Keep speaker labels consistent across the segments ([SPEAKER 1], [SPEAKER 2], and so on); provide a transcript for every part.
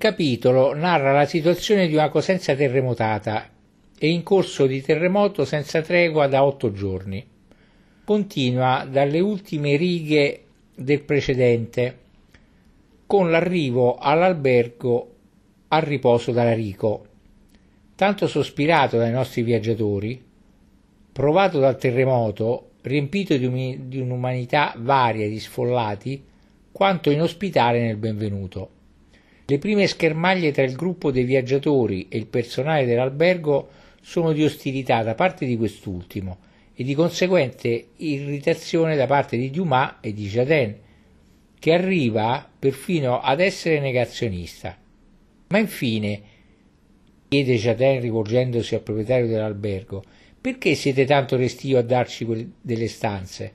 [SPEAKER 1] capitolo narra la situazione di una Cosenza terremotata e in corso di terremoto senza tregua da otto giorni. Continua dalle ultime righe del precedente, con l'arrivo all'albergo a riposo d'Alarico. Tanto sospirato dai nostri viaggiatori, provato dal terremoto, riempito di, um- di un'umanità varia di sfollati, quanto inospitale nel benvenuto. Le prime schermaglie tra il gruppo dei viaggiatori e il personale dell'albergo sono di ostilità da parte di quest'ultimo e di conseguente irritazione da parte di Dumas e di Jardin, che arriva perfino ad essere negazionista. Ma infine, chiede Jardin rivolgendosi al proprietario dell'albergo, perché siete tanto restio a darci delle stanze?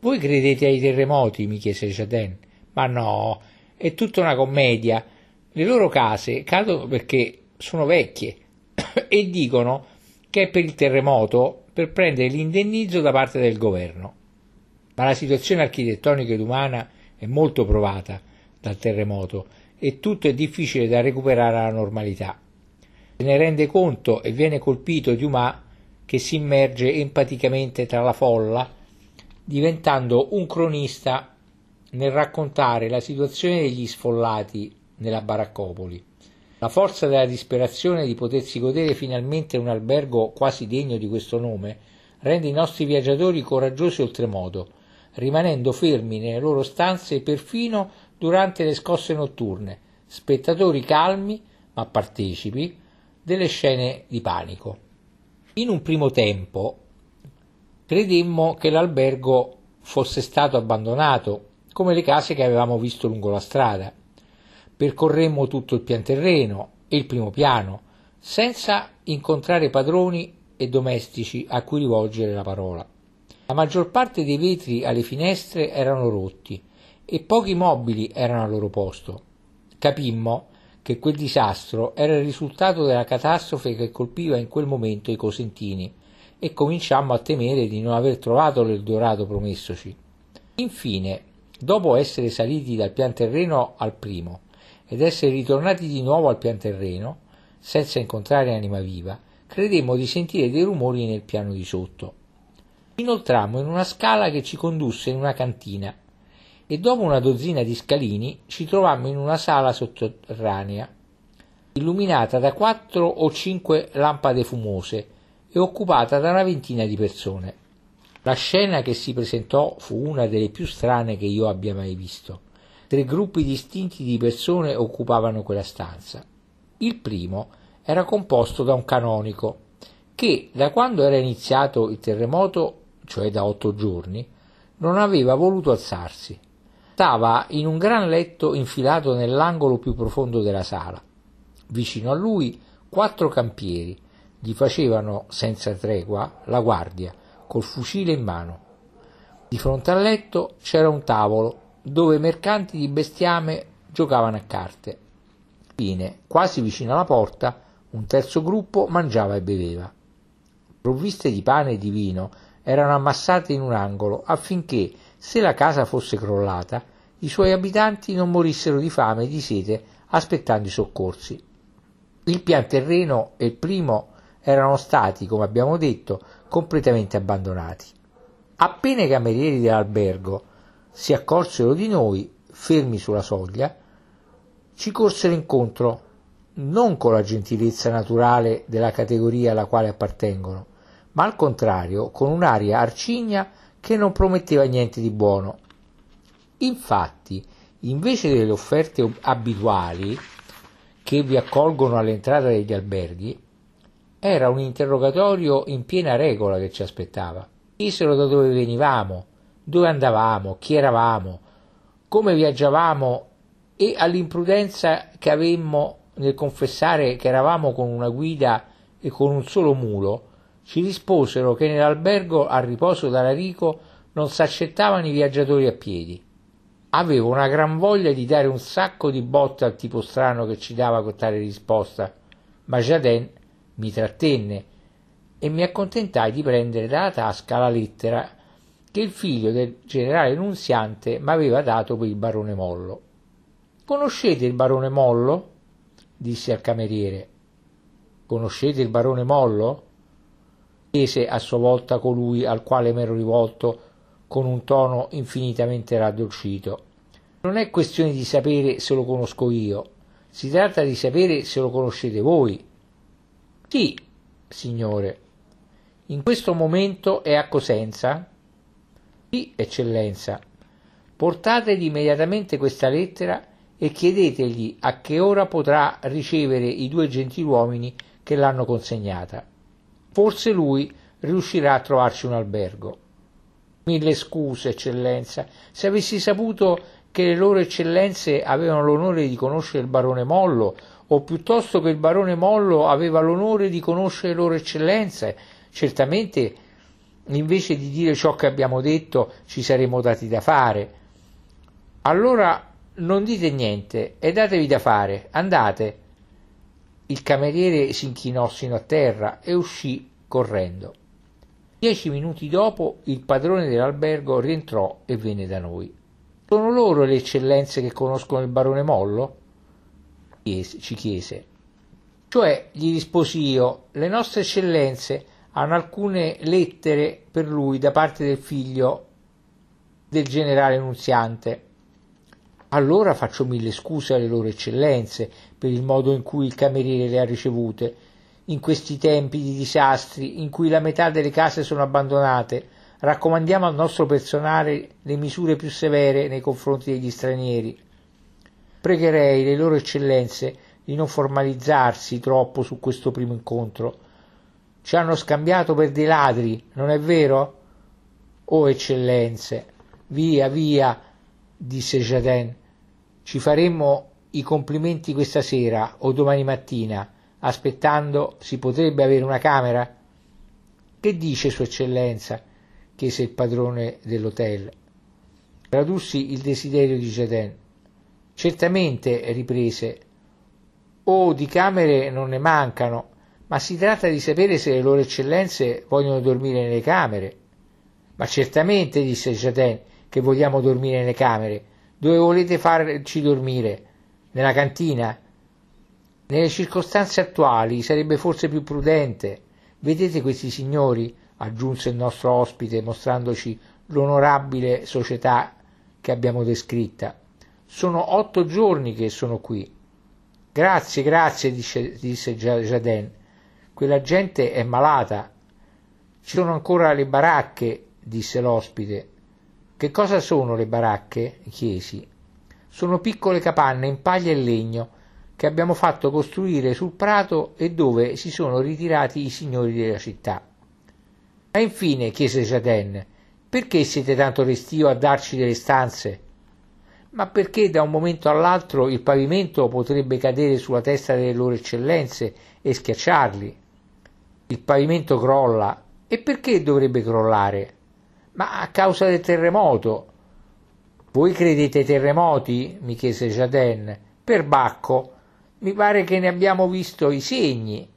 [SPEAKER 1] Voi credete ai terremoti? mi chiese Jardin. Ma no, è tutta una commedia. Le loro case cadono perché sono vecchie e dicono che è per il terremoto per prendere l'indennizzo da parte del governo. Ma la situazione architettonica ed umana è molto provata dal terremoto e tutto è difficile da recuperare alla normalità. Se ne rende conto e viene colpito Dumas che si immerge empaticamente tra la folla, diventando un cronista nel raccontare la situazione degli sfollati nella baraccopoli. La forza della disperazione di potersi godere finalmente un albergo quasi degno di questo nome rende i nostri viaggiatori coraggiosi oltremodo, rimanendo fermi nelle loro stanze perfino durante le scosse notturne, spettatori calmi ma partecipi delle scene di panico. In un primo tempo credemmo che l'albergo fosse stato abbandonato, come le case che avevamo visto lungo la strada. Percorremmo tutto il pian terreno e il primo piano, senza incontrare padroni e domestici a cui rivolgere la parola. La maggior parte dei vetri alle finestre erano rotti e pochi mobili erano al loro posto. Capimmo che quel disastro era il risultato della catastrofe che colpiva in quel momento i cosentini e cominciammo a temere di non aver trovato l'Eldorado promessoci. Infine, dopo essere saliti dal pian terreno al primo ed essere ritornati di nuovo al pian terreno, senza incontrare anima viva, credemmo di sentire dei rumori nel piano di sotto. Inoltrammo in una scala che ci condusse in una cantina e dopo una dozzina di scalini ci trovammo in una sala sotterranea, illuminata da quattro o cinque lampade fumose e occupata da una ventina di persone. La scena che si presentò fu una delle più strane che io abbia mai visto. Tre gruppi distinti di persone occupavano quella stanza. Il primo era composto da un canonico che, da quando era iniziato il terremoto, cioè da otto giorni, non aveva voluto alzarsi Stava in un gran letto infilato nell'angolo più profondo della sala. Vicino a lui quattro campieri gli facevano senza tregua la guardia, col fucile in mano. Di fronte al letto c'era un tavolo dove mercanti di bestiame giocavano a carte. Infine, quasi vicino alla porta, un terzo gruppo mangiava e beveva. Provviste di pane e di vino erano ammassate in un angolo affinché se la casa fosse crollata, i suoi abitanti non morissero di fame e di sete aspettando i soccorsi. Il pian terreno e il primo erano stati, come abbiamo detto, completamente abbandonati. Appena i camerieri dell'albergo si accorsero di noi, fermi sulla soglia, ci corsero incontro non con la gentilezza naturale della categoria alla quale appartengono, ma al contrario con un'aria arcigna che non prometteva niente di buono. Infatti, invece delle offerte abituali che vi accolgono all'entrata degli alberghi, era un interrogatorio in piena regola che ci aspettava. Chiesero da dove venivamo, dove andavamo, chi eravamo, come viaggiavamo? E all'imprudenza che avemmo nel confessare che eravamo con una guida e con un solo mulo, ci risposero che nell'albergo a riposo d'Alarico non s'accettavano i viaggiatori a piedi. Avevo una gran voglia di dare un sacco di botte al tipo strano che ci dava con tale risposta, ma Jaden mi trattenne e mi accontentai di prendere dalla tasca la lettera che il figlio del generale nunziante m'aveva dato per il barone Mollo. Conoscete il barone Mollo? disse al cameriere. Conoscete il barone Mollo? chiese a sua volta colui al quale m'ero rivolto con un tono infinitamente raddolcito. Non è questione di sapere se lo conosco io, si tratta di sapere se lo conoscete voi. Sì, signore. In questo momento è a Cosenza? Sì, eccellenza. Portategli immediatamente questa lettera e chiedetegli a che ora potrà ricevere i due gentiluomini che l'hanno consegnata. Forse lui riuscirà a trovarci un albergo. Mille scuse, eccellenza. Se avessi saputo che le loro eccellenze avevano l'onore di conoscere il barone Mollo, o piuttosto che il barone Mollo aveva l'onore di conoscere le loro eccellenze, certamente invece di dire ciò che abbiamo detto ci saremmo dati da fare. Allora non dite niente e datevi da fare, andate. Il cameriere si inchinò sino a terra e uscì correndo. Dieci minuti dopo il padrone dell'albergo rientrò e venne da noi. Sono loro le eccellenze che conoscono il barone Mollo? ci chiese. Cioè, gli risposi io, le nostre eccellenze hanno alcune lettere per lui da parte del figlio del generale Nunziante. Allora faccio mille scuse alle loro eccellenze per il modo in cui il cameriere le ha ricevute in questi tempi di disastri in cui la metà delle case sono abbandonate, raccomandiamo al nostro personale le misure più severe nei confronti degli stranieri. Pregherei le loro eccellenze di non formalizzarsi troppo su questo primo incontro. Ci hanno scambiato per dei ladri, non è vero? Oh eccellenze, via, via, disse Jaden. Ci faremmo i complimenti questa sera o domani mattina aspettando si potrebbe avere una camera? Che dice Sua Eccellenza? chiese il padrone dell'hotel. Tradussi il desiderio di Jaden. Certamente, riprese, oh, di camere non ne mancano, ma si tratta di sapere se le loro eccellenze vogliono dormire nelle camere. Ma certamente, disse Jaden, che vogliamo dormire nelle camere. Dove volete farci dormire? Nella cantina? Nelle circostanze attuali sarebbe forse più prudente. Vedete questi signori? aggiunse il nostro ospite mostrandoci l'onorabile società che abbiamo descritta. Sono otto giorni che sono qui. Grazie, grazie, disse, disse Jaden. Quella gente è malata. Ci sono ancora le baracche, disse l'ospite. Che cosa sono le baracche? chiesi. Sono piccole capanne in paglia e legno che abbiamo fatto costruire sul prato e dove si sono ritirati i signori della città. Ma infine, chiese Jaden, perché siete tanto restio a darci delle stanze? Ma perché da un momento all'altro il pavimento potrebbe cadere sulla testa delle loro eccellenze e schiacciarli? Il pavimento crolla. E perché dovrebbe crollare? Ma a causa del terremoto. Voi credete ai terremoti? mi chiese Jaden. Per Bacco, mi pare che ne abbiamo visto i segni.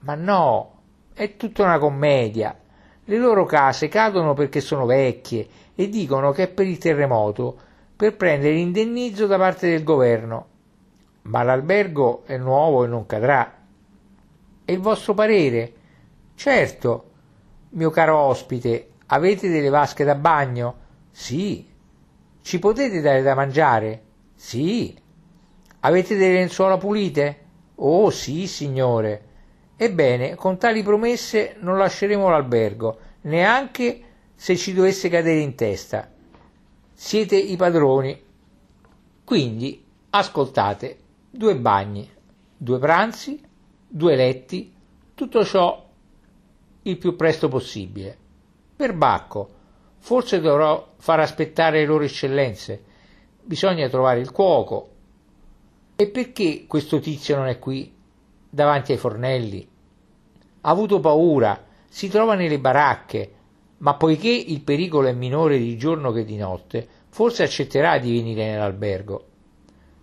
[SPEAKER 1] Ma no, è tutta una commedia. Le loro case cadono perché sono vecchie e dicono che è per il terremoto, per prendere l'indennizzo da parte del governo. Ma l'albergo è nuovo e non cadrà. E il vostro parere? Certo, mio caro ospite, avete delle vasche da bagno? Sì. Ci potete dare da mangiare? Sì. Avete delle lenzuola pulite? Oh sì, signore. Ebbene, con tali promesse non lasceremo l'albergo, neanche se ci dovesse cadere in testa. Siete i padroni. Quindi, ascoltate, due bagni, due pranzi, due letti, tutto ciò il più presto possibile. Per Bacco, forse dovrò far aspettare le loro eccellenze. Bisogna trovare il cuoco, e perché questo tizio non è qui, davanti ai fornelli? Ha avuto paura, si trova nelle baracche, ma poiché il pericolo è minore di giorno che di notte, forse accetterà di venire nell'albergo.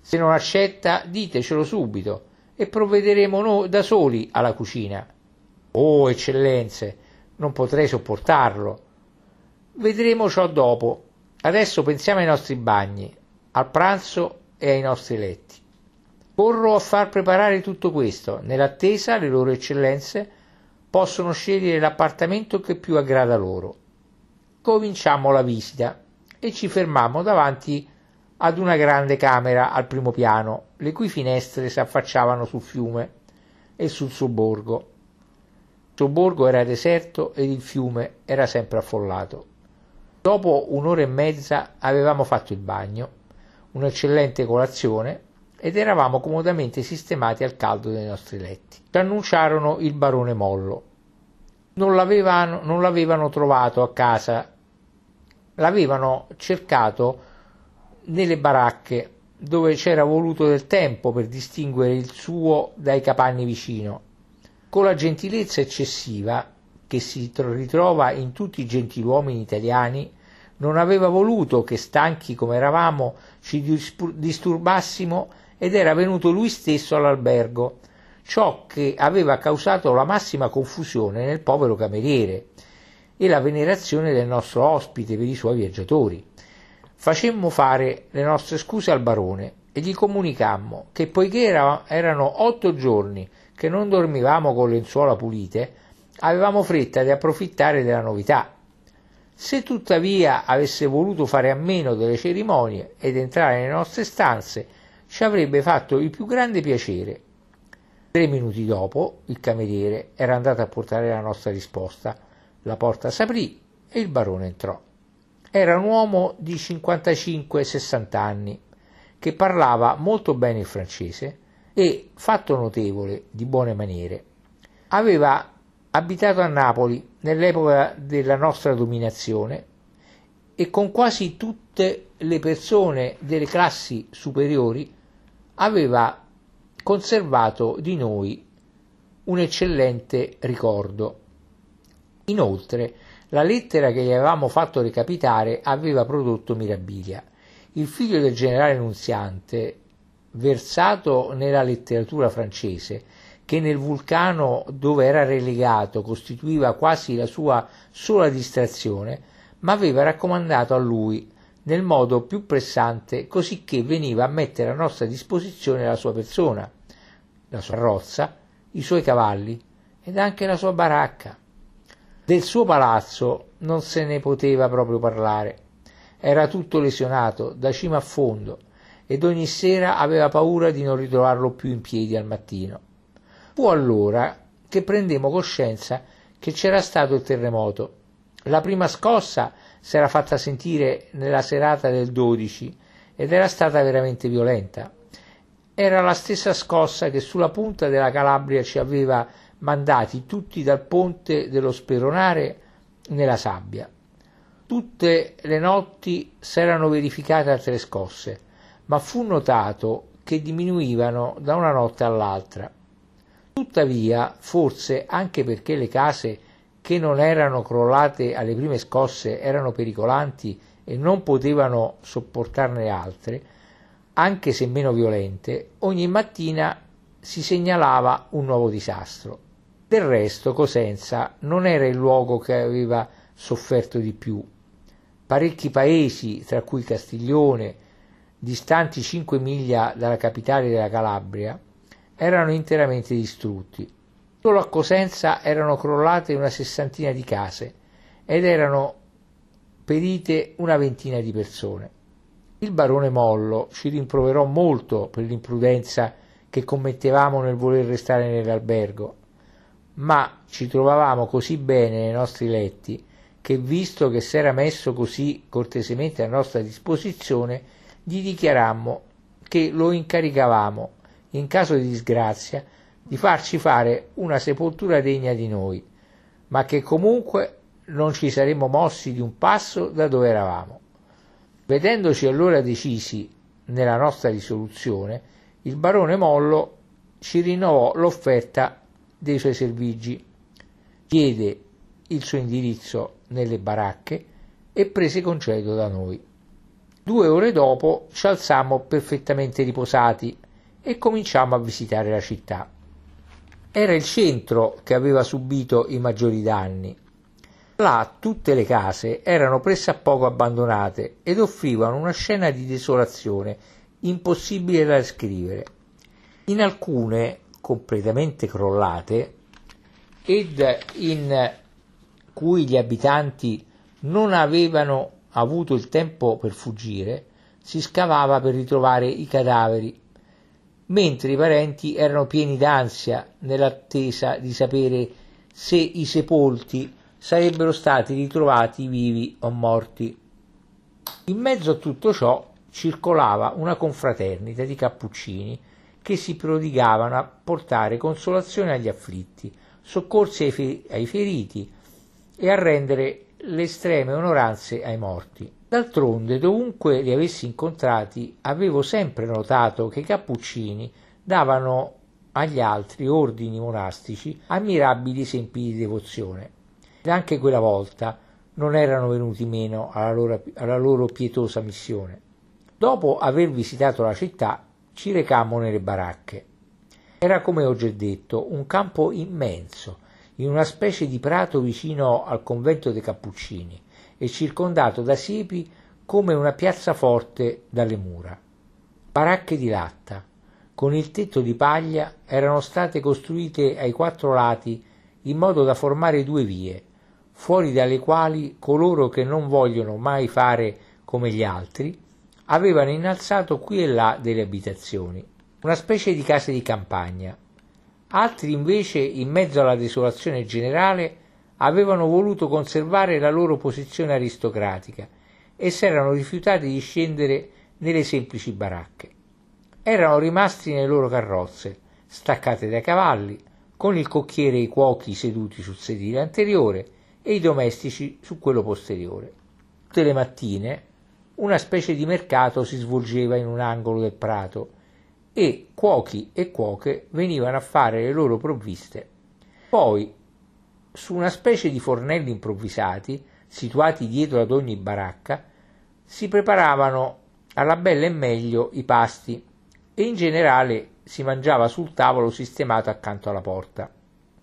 [SPEAKER 1] Se non accetta, ditecelo subito e provvederemo noi da soli alla cucina. Oh, eccellenze, non potrei sopportarlo. Vedremo ciò dopo. Adesso pensiamo ai nostri bagni, al pranzo e ai nostri letti. Corro a far preparare tutto questo. Nell'attesa, le loro eccellenze possono scegliere l'appartamento che più aggrada loro. Cominciamo la visita e ci fermammo davanti ad una grande camera al primo piano, le cui finestre si affacciavano sul fiume e sul sobborgo. Il sobborgo era deserto ed il fiume era sempre affollato. Dopo un'ora e mezza avevamo fatto il bagno, un'eccellente colazione ed eravamo comodamente sistemati al caldo dei nostri letti. Ci annunciarono il barone Mollo. Non l'avevano, non l'avevano trovato a casa, l'avevano cercato nelle baracche dove c'era voluto del tempo per distinguere il suo dai capanni vicino. Con la gentilezza eccessiva che si ritrova in tutti i gentiluomini italiani, non aveva voluto che stanchi come eravamo ci disturbassimo ed era venuto lui stesso all'albergo, ciò che aveva causato la massima confusione nel povero cameriere e la venerazione del nostro ospite per i suoi viaggiatori. Facemmo fare le nostre scuse al barone e gli comunicammo che poiché era, erano otto giorni che non dormivamo con lenzuola pulite, avevamo fretta di approfittare della novità. Se tuttavia avesse voluto fare a meno delle cerimonie ed entrare nelle nostre stanze, ci avrebbe fatto il più grande piacere. Tre minuti dopo il cameriere era andato a portare la nostra risposta. La porta s'aprì e il barone entrò. Era un uomo di 55-60 anni che parlava molto bene il francese e, fatto notevole, di buone maniere. Aveva abitato a Napoli nell'epoca della nostra dominazione e con quasi tutte le persone delle classi superiori aveva conservato di noi un eccellente ricordo. Inoltre, la lettera che gli avevamo fatto recapitare aveva prodotto mirabilia. Il figlio del generale Nunziante, versato nella letteratura francese, che nel vulcano dove era relegato costituiva quasi la sua sola distrazione, ma aveva raccomandato a lui nel modo più pressante, cosicché veniva a mettere a nostra disposizione la sua persona, la sua carrozza, i suoi cavalli ed anche la sua baracca. Del suo palazzo non se ne poteva proprio parlare. Era tutto lesionato da cima a fondo ed ogni sera aveva paura di non ritrovarlo più in piedi al mattino. Fu allora che prendemmo coscienza che c'era stato il terremoto. La prima scossa si era fatta sentire nella serata del 12 ed era stata veramente violenta. Era la stessa scossa che sulla punta della Calabria ci aveva mandati tutti dal ponte dello Speronare nella sabbia. Tutte le notti s'erano verificate altre scosse, ma fu notato che diminuivano da una notte all'altra. Tuttavia, forse anche perché le case che non erano crollate alle prime scosse erano pericolanti e non potevano sopportarne altre, anche se meno violente, ogni mattina si segnalava un nuovo disastro. Del resto Cosenza non era il luogo che aveva sofferto di più. Parecchi paesi, tra cui Castiglione, distanti 5 miglia dalla capitale della Calabria, erano interamente distrutti. Solo a Cosenza erano crollate una sessantina di case ed erano perite una ventina di persone. Il barone Mollo ci rimproverò molto per l'imprudenza che commettevamo nel voler restare nell'albergo, ma ci trovavamo così bene nei nostri letti che, visto che s'era messo così cortesemente a nostra disposizione, gli dichiarammo che lo incaricavamo, in caso di disgrazia, di farci fare una sepoltura degna di noi, ma che comunque non ci saremmo mossi di un passo da dove eravamo. Vedendoci allora decisi nella nostra risoluzione, il barone Mollo ci rinnovò l'offerta dei suoi servigi, diede il suo indirizzo nelle baracche e prese congedo da noi. Due ore dopo ci alzammo perfettamente riposati e cominciamo a visitare la città. Era il centro che aveva subito i maggiori danni. Là tutte le case erano pressappoco abbandonate ed offrivano una scena di desolazione impossibile da descrivere. In alcune completamente crollate ed in cui gli abitanti non avevano avuto il tempo per fuggire, si scavava per ritrovare i cadaveri, mentre i parenti erano pieni d'ansia nell'attesa di sapere se i sepolti sarebbero stati ritrovati vivi o morti. In mezzo a tutto ciò circolava una confraternita di cappuccini che si prodigavano a portare consolazione agli afflitti, soccorsi ai, fe- ai feriti e a rendere le estreme onoranze ai morti. D'altronde, dovunque li avessi incontrati, avevo sempre notato che i cappuccini davano agli altri ordini monastici ammirabili esempi di devozione. Ed anche quella volta non erano venuti meno alla loro, alla loro pietosa missione. Dopo aver visitato la città, ci recammo nelle baracche. Era, come ho già detto, un campo immenso, in una specie di prato vicino al convento dei Cappuccini e circondato da siepi come una piazzaforte dalle mura. Baracche di latta, con il tetto di paglia, erano state costruite ai quattro lati in modo da formare due vie, fuori dalle quali coloro che non vogliono mai fare come gli altri avevano innalzato qui e là delle abitazioni, una specie di case di campagna. Altri invece, in mezzo alla desolazione generale, avevano voluto conservare la loro posizione aristocratica e si erano rifiutati di scendere nelle semplici baracche. Erano rimasti nelle loro carrozze, staccate dai cavalli, con il cocchiere e i cuochi seduti sul sedile anteriore e i domestici su quello posteriore. Tutte le mattine una specie di mercato si svolgeva in un angolo del prato e cuochi e cuoche venivano a fare le loro provviste. Poi, su una specie di fornelli improvvisati, situati dietro ad ogni baracca, si preparavano alla bella e meglio i pasti e in generale si mangiava sul tavolo sistemato accanto alla porta.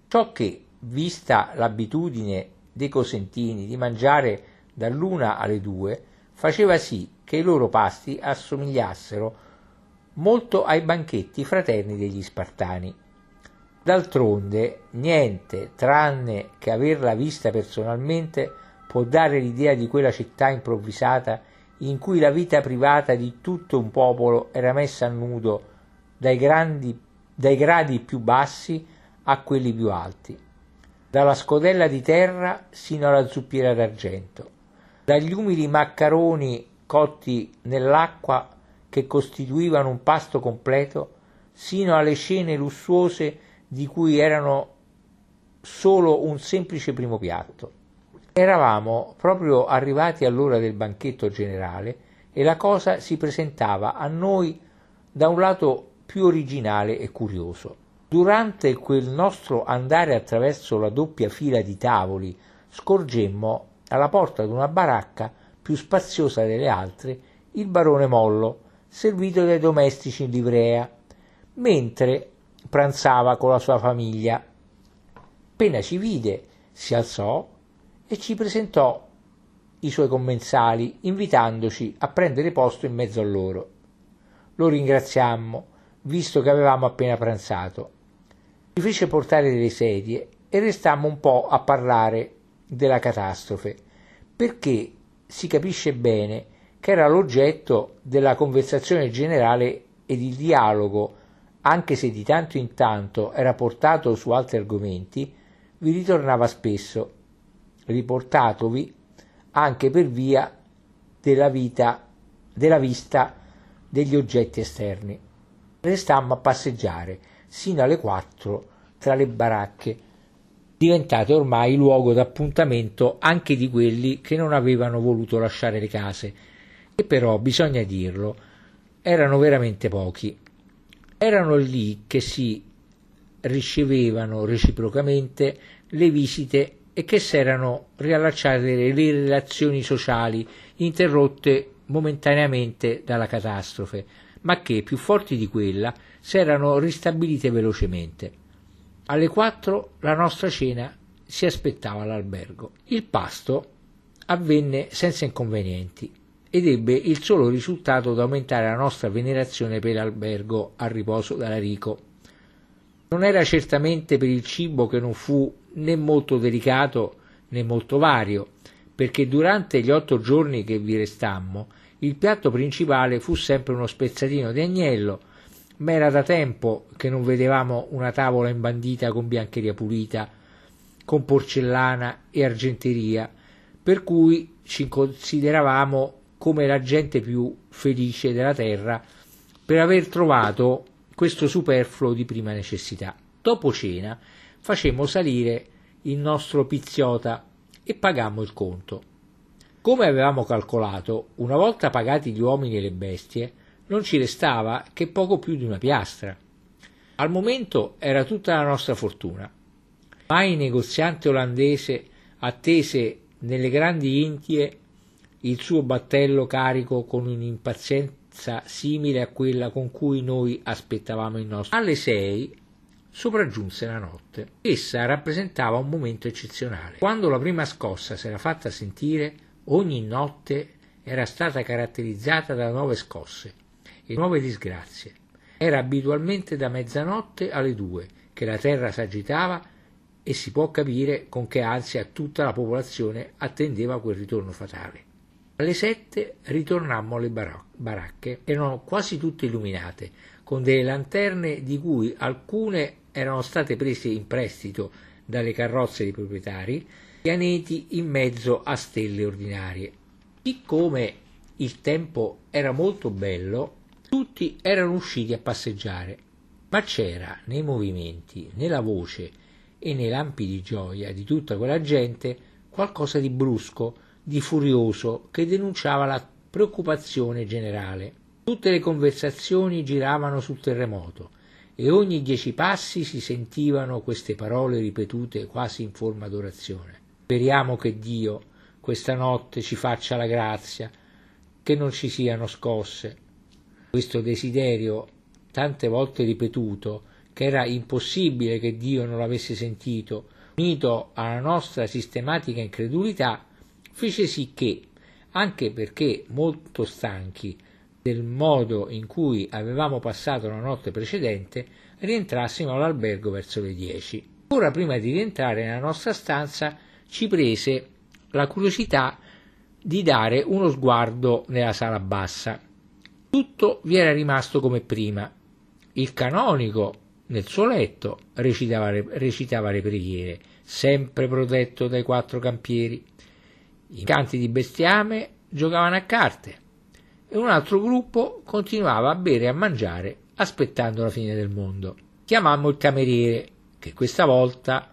[SPEAKER 1] Ciò che, vista l'abitudine dei cosentini di mangiare dall'una alle due, faceva sì che i loro pasti assomigliassero molto ai banchetti fraterni degli Spartani. D'altronde, niente, tranne che averla vista personalmente, può dare l'idea di quella città improvvisata in cui la vita privata di tutto un popolo era messa a nudo dai, grandi, dai gradi più bassi a quelli più alti, dalla scodella di terra sino alla zuppiera d'argento dagli umili maccaroni cotti nell'acqua che costituivano un pasto completo, sino alle scene lussuose di cui erano solo un semplice primo piatto. Eravamo proprio arrivati all'ora del banchetto generale e la cosa si presentava a noi da un lato più originale e curioso. Durante quel nostro andare attraverso la doppia fila di tavoli scorgemmo alla porta di una baracca più spaziosa delle altre il barone Mollo, servito dai domestici in livrea, mentre pranzava con la sua famiglia. Appena ci vide, si alzò e ci presentò i suoi commensali, invitandoci a prendere posto in mezzo a loro. Lo ringraziammo, visto che avevamo appena pranzato. Ci fece portare delle sedie e restammo un po' a parlare della catastrofe, perché si capisce bene che era l'oggetto della conversazione generale ed il dialogo, anche se di tanto in tanto era portato su altri argomenti, vi ritornava spesso, riportatovi anche per via della vita, della vista degli oggetti esterni. Restammo a passeggiare sino alle quattro tra le baracche diventate ormai luogo d'appuntamento anche di quelli che non avevano voluto lasciare le case, e però, bisogna dirlo, erano veramente pochi. Erano lì che si ricevevano reciprocamente le visite e che si erano riallacciate le relazioni sociali interrotte momentaneamente dalla catastrofe, ma che, più forti di quella, si erano ristabilite velocemente. Alle quattro la nostra cena si aspettava all'albergo. Il pasto avvenne senza inconvenienti ed ebbe il solo risultato di aumentare la nostra venerazione per l'albergo a riposo d'Alarico. Non era certamente per il cibo che non fu né molto delicato né molto vario, perché durante gli otto giorni che vi restammo il piatto principale fu sempre uno spezzatino di agnello, ma era da tempo che non vedevamo una tavola imbandita con biancheria pulita, con porcellana e argenteria, per cui ci consideravamo come la gente più felice della terra per aver trovato questo superfluo di prima necessità. Dopo cena facemmo salire il nostro piziota e pagammo il conto. Come avevamo calcolato, una volta pagati gli uomini e le bestie, non ci restava che poco più di una piastra. Al momento era tutta la nostra fortuna. Mai negoziante olandese attese nelle grandi Indie il suo battello carico con un'impazienza simile a quella con cui noi aspettavamo il nostro. Alle sei sopraggiunse la notte. Essa rappresentava un momento eccezionale. Quando la prima scossa s'era fatta sentire, ogni notte era stata caratterizzata da nuove scosse e nuove disgrazie. Era abitualmente da mezzanotte alle due che la terra s'agitava e si può capire con che ansia tutta la popolazione attendeva quel ritorno fatale. Alle sette ritornammo alle baracche, erano quasi tutte illuminate, con delle lanterne di cui alcune erano state prese in prestito dalle carrozze dei proprietari, pianeti in mezzo a stelle ordinarie. Siccome il tempo era molto bello, tutti erano usciti a passeggiare, ma c'era nei movimenti, nella voce e nei lampi di gioia di tutta quella gente qualcosa di brusco, di furioso che denunciava la preoccupazione generale. Tutte le conversazioni giravano sul terremoto e ogni dieci passi si sentivano queste parole ripetute quasi in forma d'orazione. Speriamo che Dio questa notte ci faccia la grazia, che non ci siano scosse. Questo desiderio, tante volte ripetuto, che era impossibile che Dio non l'avesse sentito, unito alla nostra sistematica incredulità, fece sì che, anche perché molto stanchi del modo in cui avevamo passato la notte precedente, rientrassimo all'albergo verso le dieci. Ora prima di rientrare nella nostra stanza ci prese la curiosità di dare uno sguardo nella sala bassa. Tutto vi era rimasto come prima. Il canonico nel suo letto recitava, recitava le preghiere, sempre protetto dai quattro campieri. I canti di bestiame giocavano a carte e un altro gruppo continuava a bere e a mangiare aspettando la fine del mondo. Chiamammo il cameriere, che questa volta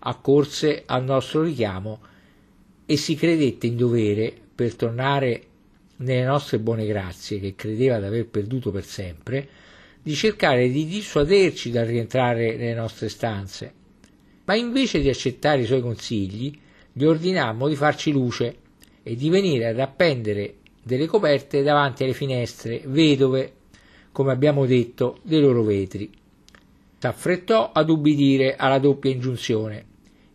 [SPEAKER 1] accorse al nostro richiamo e si credette in dovere, per tornare nelle nostre buone grazie, che credeva di aver perduto per sempre, di cercare di dissuaderci dal rientrare nelle nostre stanze. Ma invece di accettare i suoi consigli, gli ordinammo di farci luce e di venire ad appendere delle coperte davanti alle finestre vedove, come abbiamo detto, dei loro vetri. S'affrettò ad ubbidire alla doppia ingiunzione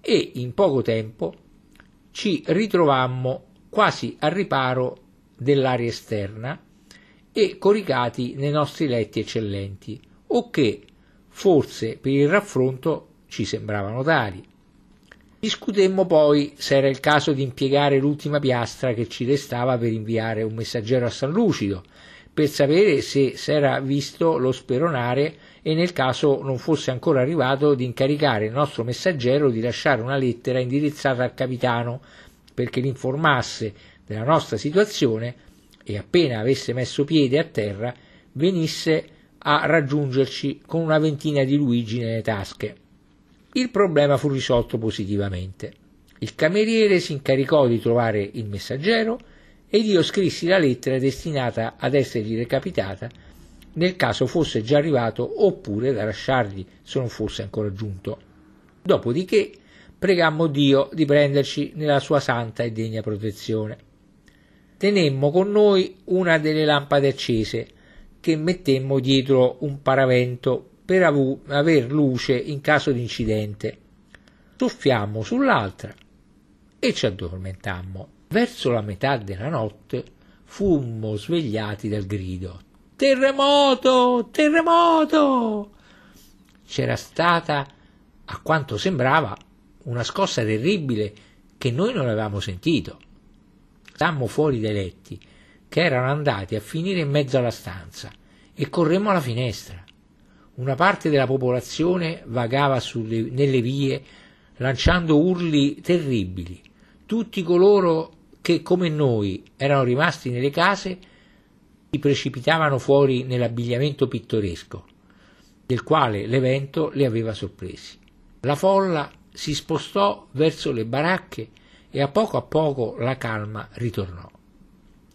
[SPEAKER 1] e in poco tempo ci ritrovammo quasi al riparo dell'aria esterna e coricati nei nostri letti eccellenti, o che forse per il raffronto ci sembravano tali. Discutemmo poi se era il caso di impiegare l'ultima piastra che ci restava per inviare un messaggero a San Lucido, per sapere se s'era visto lo speronare e nel caso non fosse ancora arrivato di incaricare il nostro messaggero di lasciare una lettera indirizzata al capitano perché l'informasse della nostra situazione e appena avesse messo piede a terra venisse a raggiungerci con una ventina di Luigi nelle tasche. Il problema fu risolto positivamente. Il cameriere si incaricò di trovare il messaggero ed io scrissi la lettera destinata ad essergli recapitata nel caso fosse già arrivato oppure da lasciargli se non fosse ancora giunto. Dopodiché pregammo Dio di prenderci nella sua santa e degna protezione. Tenemmo con noi una delle lampade accese che mettemmo dietro un paravento per aver luce in caso di incidente. Soffiammo sull'altra e ci addormentammo. Verso la metà della notte fummo svegliati dal grido Terremoto! Terremoto! C'era stata, a quanto sembrava, una scossa terribile che noi non avevamo sentito. Stammo fuori dai letti, che erano andati a finire in mezzo alla stanza, e corremmo alla finestra. Una parte della popolazione vagava sulle, nelle vie lanciando urli terribili. Tutti coloro che, come noi, erano rimasti nelle case si precipitavano fuori nell'abbigliamento pittoresco, del quale l'evento li aveva sorpresi. La folla si spostò verso le baracche e a poco a poco la calma ritornò.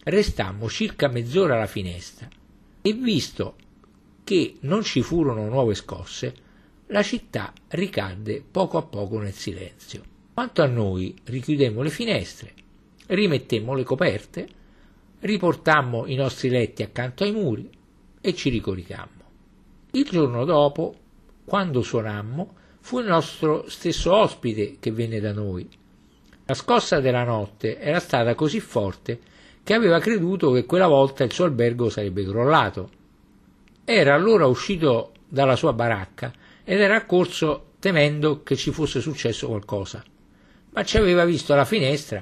[SPEAKER 1] Restammo circa mezz'ora alla finestra e visto che non ci furono nuove scosse, la città ricadde poco a poco nel silenzio. Quanto a noi, richiudemmo le finestre, rimettemmo le coperte riportammo i nostri letti accanto ai muri e ci ricoricammo. Il giorno dopo, quando suonammo, fu il nostro stesso ospite che venne da noi. La scossa della notte era stata così forte che aveva creduto che quella volta il suo albergo sarebbe crollato. Era allora uscito dalla sua baracca ed era accorso temendo che ci fosse successo qualcosa, ma ci aveva visto alla finestra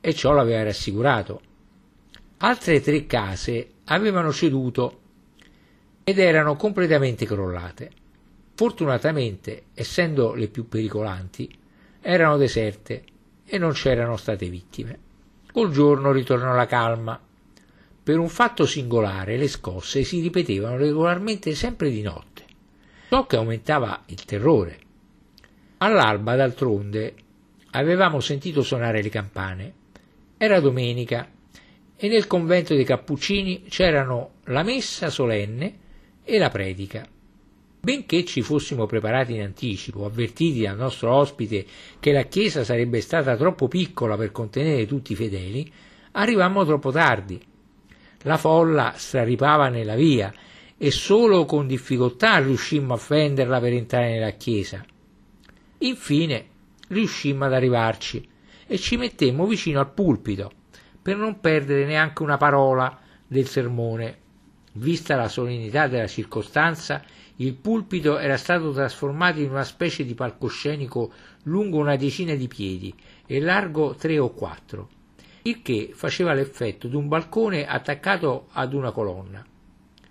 [SPEAKER 1] e ciò l'aveva rassicurato. Altre tre case avevano ceduto ed erano completamente crollate. Fortunatamente, essendo le più pericolanti, erano deserte e non c'erano state vittime. Col giorno ritornò la calma. Per un fatto singolare le scosse si ripetevano regolarmente sempre di notte, ciò che aumentava il terrore. All'alba, d'altronde, avevamo sentito suonare le campane. Era domenica e nel convento dei Cappuccini c'erano la messa solenne e la predica. Benché ci fossimo preparati in anticipo, avvertiti dal nostro ospite che la chiesa sarebbe stata troppo piccola per contenere tutti i fedeli, arrivammo troppo tardi. La folla straripava nella via e solo con difficoltà riuscimmo a fenderla per entrare nella chiesa. Infine riuscimmo ad arrivarci e ci mettemmo vicino al pulpito per non perdere neanche una parola del sermone. Vista la solennità della circostanza, il pulpito era stato trasformato in una specie di palcoscenico lungo una decina di piedi e largo tre o quattro, il che faceva l'effetto di un balcone attaccato ad una colonna.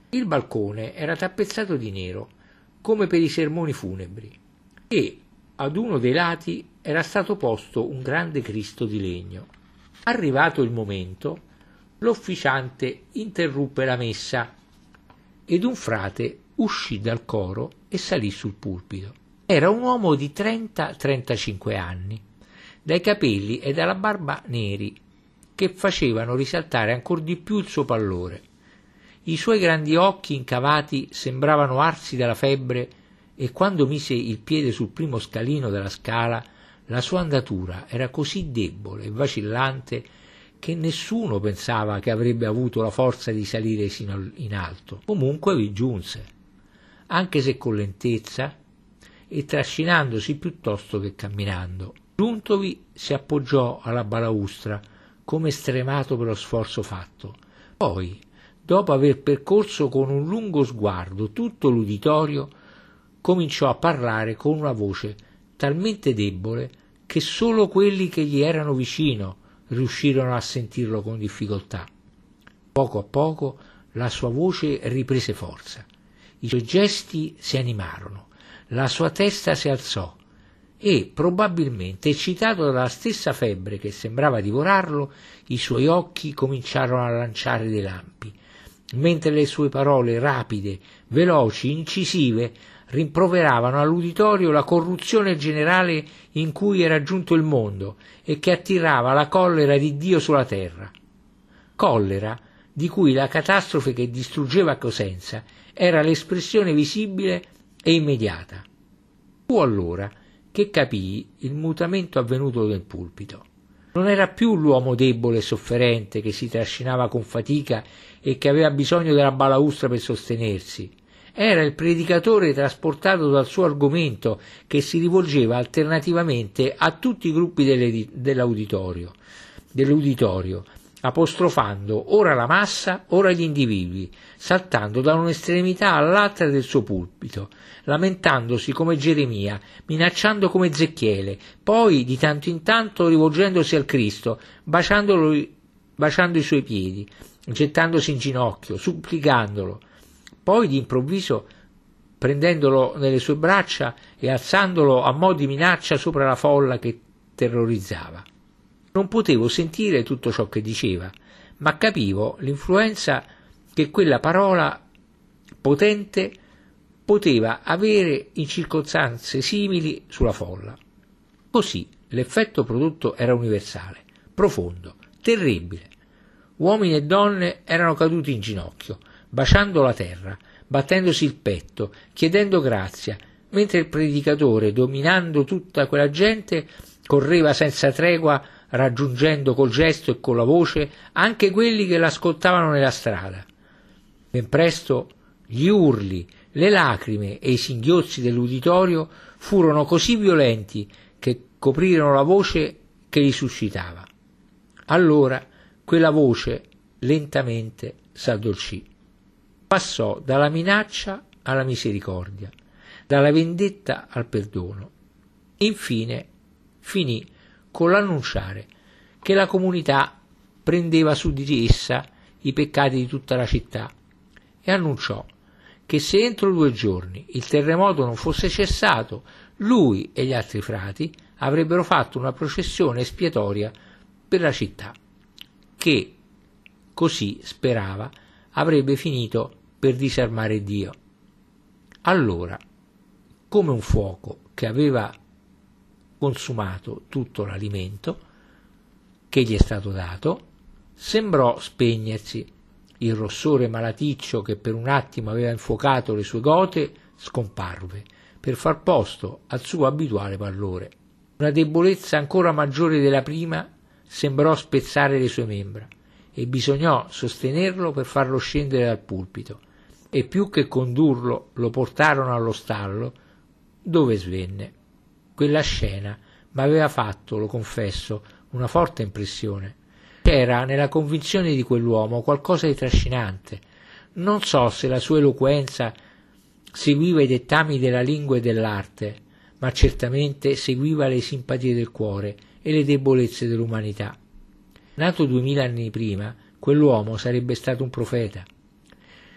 [SPEAKER 1] Il balcone era tappezzato di nero, come per i sermoni funebri, e ad uno dei lati era stato posto un grande Cristo di legno. Arrivato il momento, l'officiante interruppe la messa ed un frate uscì dal coro e salì sul pulpito. Era un uomo di 30-35 anni, dai capelli e dalla barba neri, che facevano risaltare ancor di più il suo pallore. I suoi grandi occhi incavati sembravano arsi dalla febbre e quando mise il piede sul primo scalino della scala la sua andatura era così debole e vacillante che nessuno pensava che avrebbe avuto la forza di salire sino in alto. Comunque vi giunse, anche se con lentezza e trascinandosi piuttosto che camminando. Giuntovi si appoggiò alla balaustra come stremato per lo sforzo fatto. Poi, dopo aver percorso con un lungo sguardo tutto l'uditorio, cominciò a parlare con una voce talmente debole che solo quelli che gli erano vicino riuscirono a sentirlo con difficoltà. Poco a poco la sua voce riprese forza, i suoi gesti si animarono, la sua testa si alzò e, probabilmente eccitato dalla stessa febbre che sembrava divorarlo, i suoi occhi cominciarono a lanciare dei lampi, mentre le sue parole rapide, veloci, incisive rimproveravano all'uditorio la corruzione generale in cui era giunto il mondo e che attirava la collera di Dio sulla terra. Collera di cui la catastrofe che distruggeva Cosenza era l'espressione visibile e immediata. Fu allora che capii il mutamento avvenuto nel pulpito. Non era più l'uomo debole e sofferente che si trascinava con fatica e che aveva bisogno della balaustra per sostenersi, era il predicatore trasportato dal suo argomento che si rivolgeva alternativamente a tutti i gruppi dell'uditorio, dell'uditorio apostrofando ora la massa, ora gli individui, saltando da un'estremità all'altra del suo pulpito, lamentandosi come Geremia, minacciando come Zecchiele, poi di tanto in tanto rivolgendosi al Cristo, baciando i suoi piedi, gettandosi in ginocchio, supplicandolo, poi di improvviso prendendolo nelle sue braccia e alzandolo a mo' di minaccia sopra la folla che terrorizzava. Non potevo sentire tutto ciò che diceva, ma capivo l'influenza che quella parola potente poteva avere in circostanze simili sulla folla. Così l'effetto prodotto era universale, profondo, terribile. Uomini e donne erano caduti in ginocchio, baciando la terra, battendosi il petto, chiedendo grazia, mentre il predicatore, dominando tutta quella gente, correva senza tregua raggiungendo col gesto e con la voce anche quelli che l'ascoltavano nella strada. Ben presto gli urli, le lacrime e i singhiozzi dell'uditorio furono così violenti che coprirono la voce che li suscitava. Allora quella voce lentamente s'addolcì. Passò dalla minaccia alla misericordia, dalla vendetta al perdono. Infine finì con l'annunciare che la comunità prendeva su di essa i peccati di tutta la città e annunciò che se entro due giorni il terremoto non fosse cessato, lui e gli altri frati avrebbero fatto una processione espiatoria per la città, che così sperava avrebbe finito per disarmare Dio. Allora, come un fuoco che aveva consumato tutto l'alimento che gli è stato dato, sembrò spegnersi. Il rossore malaticcio che per un attimo aveva infuocato le sue gote scomparve per far posto al suo abituale pallore. Una debolezza ancora maggiore della prima sembrò spezzare le sue membra e bisognò sostenerlo per farlo scendere dal pulpito e più che condurlo lo portarono allo stallo dove svenne. Quella scena mi aveva fatto, lo confesso, una forte impressione. C'era nella convinzione di quell'uomo qualcosa di trascinante. Non so se la sua eloquenza seguiva i dettami della lingua e dell'arte, ma certamente seguiva le simpatie del cuore e le debolezze dell'umanità. Nato duemila anni prima, quell'uomo sarebbe stato un profeta.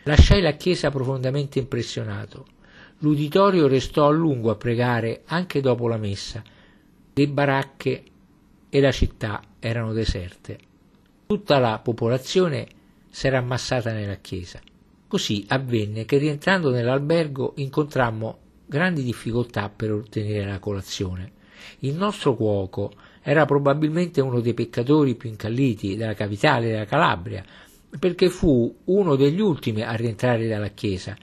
[SPEAKER 1] Lasciai la chiesa profondamente impressionato. L'uditorio restò a lungo a pregare anche dopo la messa. Le baracche e la città erano deserte. Tutta la popolazione s'era ammassata nella chiesa. Così avvenne che rientrando nell'albergo incontrammo grandi difficoltà per ottenere la colazione. Il nostro cuoco era probabilmente uno dei peccatori più incalliti della capitale della Calabria, perché fu uno degli ultimi a rientrare dalla chiesa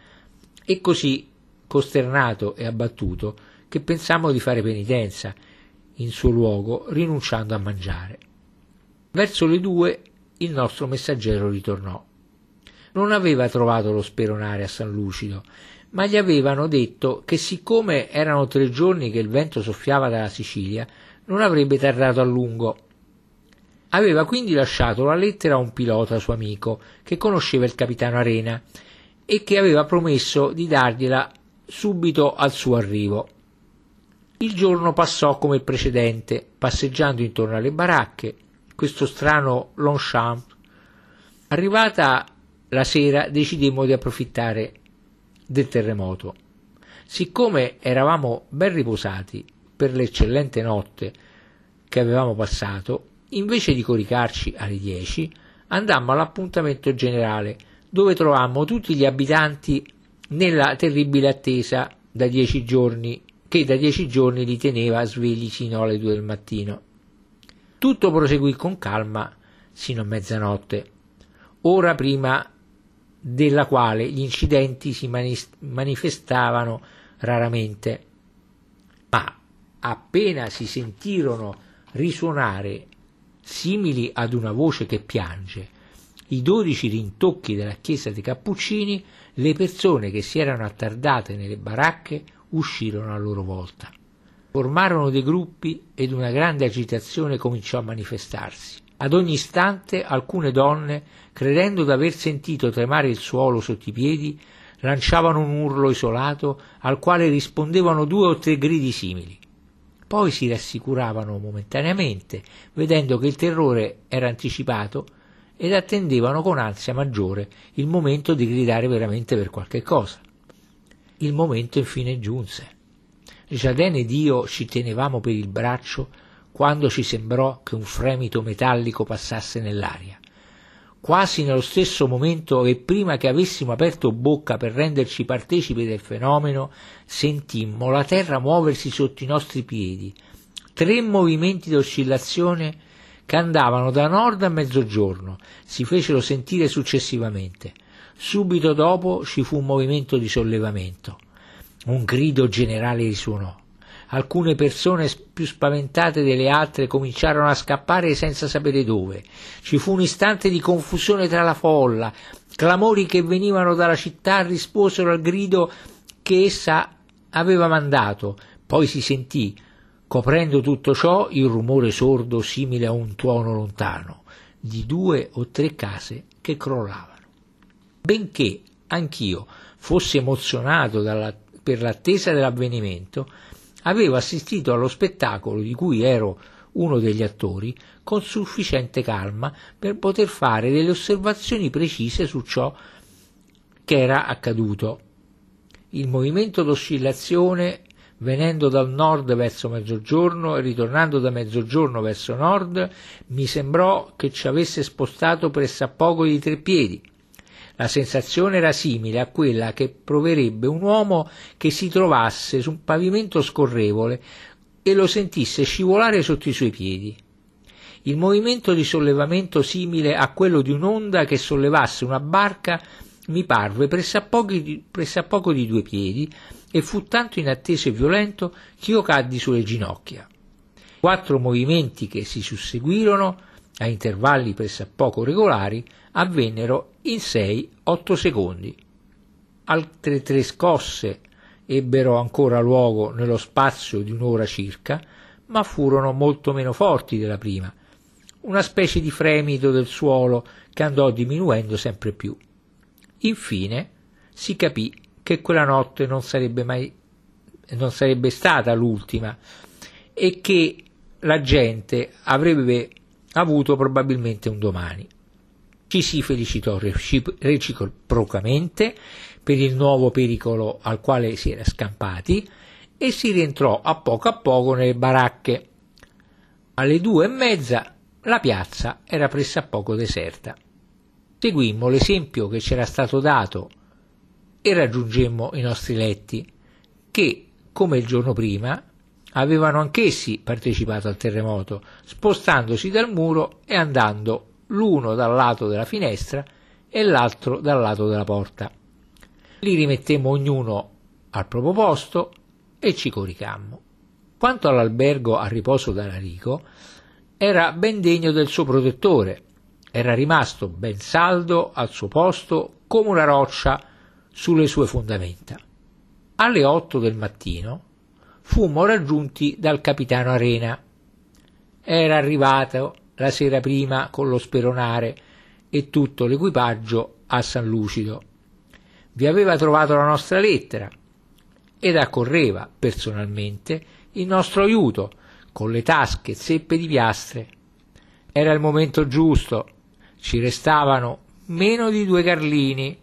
[SPEAKER 1] e così costernato e abbattuto che pensammo di fare penitenza in suo luogo rinunciando a mangiare. Verso le due il nostro messaggero ritornò. Non aveva trovato lo speronare a San Lucido, ma gli avevano detto che siccome erano tre giorni che il vento soffiava dalla Sicilia, non avrebbe tardato a lungo. Aveva quindi lasciato la lettera a un pilota suo amico che conosceva il capitano Arena e che aveva promesso di dargliela subito al suo arrivo. Il giorno passò come il precedente, passeggiando intorno alle baracche, questo strano Longchamp. Arrivata la sera decidemmo di approfittare del terremoto. Siccome eravamo ben riposati per l'eccellente notte che avevamo passato, invece di coricarci alle 10, andammo all'appuntamento generale, dove trovammo tutti gli abitanti nella terribile attesa da dieci giorni, che da dieci giorni li teneva svegli sino alle due del mattino. Tutto proseguì con calma sino a mezzanotte, ora prima della quale gli incidenti si manifestavano raramente, ma appena si sentirono risuonare simili ad una voce che piange i dodici rintocchi della chiesa dei Cappuccini, le persone che si erano attardate nelle baracche uscirono a loro volta. Formarono dei gruppi ed una grande agitazione cominciò a manifestarsi. Ad ogni istante alcune donne, credendo d'aver sentito tremare il suolo sotto i piedi, lanciavano un urlo isolato al quale rispondevano due o tre gridi simili. Poi si rassicuravano momentaneamente, vedendo che il terrore era anticipato ed attendevano con ansia maggiore il momento di gridare veramente per qualche cosa. Il momento infine giunse. Jardin ed io ci tenevamo per il braccio quando ci sembrò che un fremito metallico passasse nell'aria. Quasi nello stesso momento e prima che avessimo aperto bocca per renderci partecipi del fenomeno, sentimmo la terra muoversi sotto i nostri piedi. Tre movimenti di oscillazione che andavano da nord a mezzogiorno si fecero sentire successivamente. Subito dopo ci fu un movimento di sollevamento. Un grido generale risuonò. Alcune persone più spaventate delle altre cominciarono a scappare senza sapere dove. Ci fu un istante di confusione tra la folla. Clamori che venivano dalla città risposero al grido che essa aveva mandato. Poi si sentì, coprendo tutto ciò, il rumore sordo simile a un tuono lontano di due o tre case che crollavano. Benché anch'io fossi emozionato dalla, per l'attesa dell'avvenimento, avevo assistito allo spettacolo di cui ero uno degli attori con sufficiente calma per poter fare delle osservazioni precise su ciò che era accaduto. Il movimento d'oscillazione venendo dal nord verso mezzogiorno e ritornando da mezzogiorno verso nord, mi sembrò che ci avesse spostato pressappoco di tre piedi. La sensazione era simile a quella che proverebbe un uomo che si trovasse su un pavimento scorrevole e lo sentisse scivolare sotto i suoi piedi. Il movimento di sollevamento simile a quello di un'onda che sollevasse una barca mi parve pressappoco di, di due piedi e fu tanto inatteso e violento che io caddi sulle ginocchia. Quattro movimenti che si susseguirono a intervalli pressappoco regolari avvennero in 6-8 secondi. Altre tre scosse ebbero ancora luogo nello spazio di un'ora circa, ma furono molto meno forti della prima, una specie di fremito del suolo che andò diminuendo sempre più. Infine si capì che quella notte non sarebbe mai non sarebbe stata l'ultima e che la gente avrebbe avuto probabilmente un domani. Ci si felicitò reciprocamente per il nuovo pericolo al quale si era scampati e si rientrò a poco a poco nelle baracche. Alle due e mezza la piazza era pressappoco deserta. Seguimmo l'esempio che c'era stato dato e raggiungemmo i nostri letti, che, come il giorno prima, avevano anch'essi partecipato al terremoto, spostandosi dal muro e andando l'uno dal lato della finestra e l'altro dal lato della porta. Li rimettemmo ognuno al proprio posto e ci coricammo. Quanto all'albergo a riposo d'Alarico, era ben degno del suo protettore, era rimasto ben saldo al suo posto come una roccia sulle sue fondamenta. Alle otto del mattino fummo raggiunti dal capitano Arena. Era arrivato la sera prima con lo speronare e tutto l'equipaggio a San Lucido. Vi aveva trovato la nostra lettera ed accorreva personalmente il nostro aiuto con le tasche zeppe di piastre. Era il momento giusto, ci restavano meno di due carlini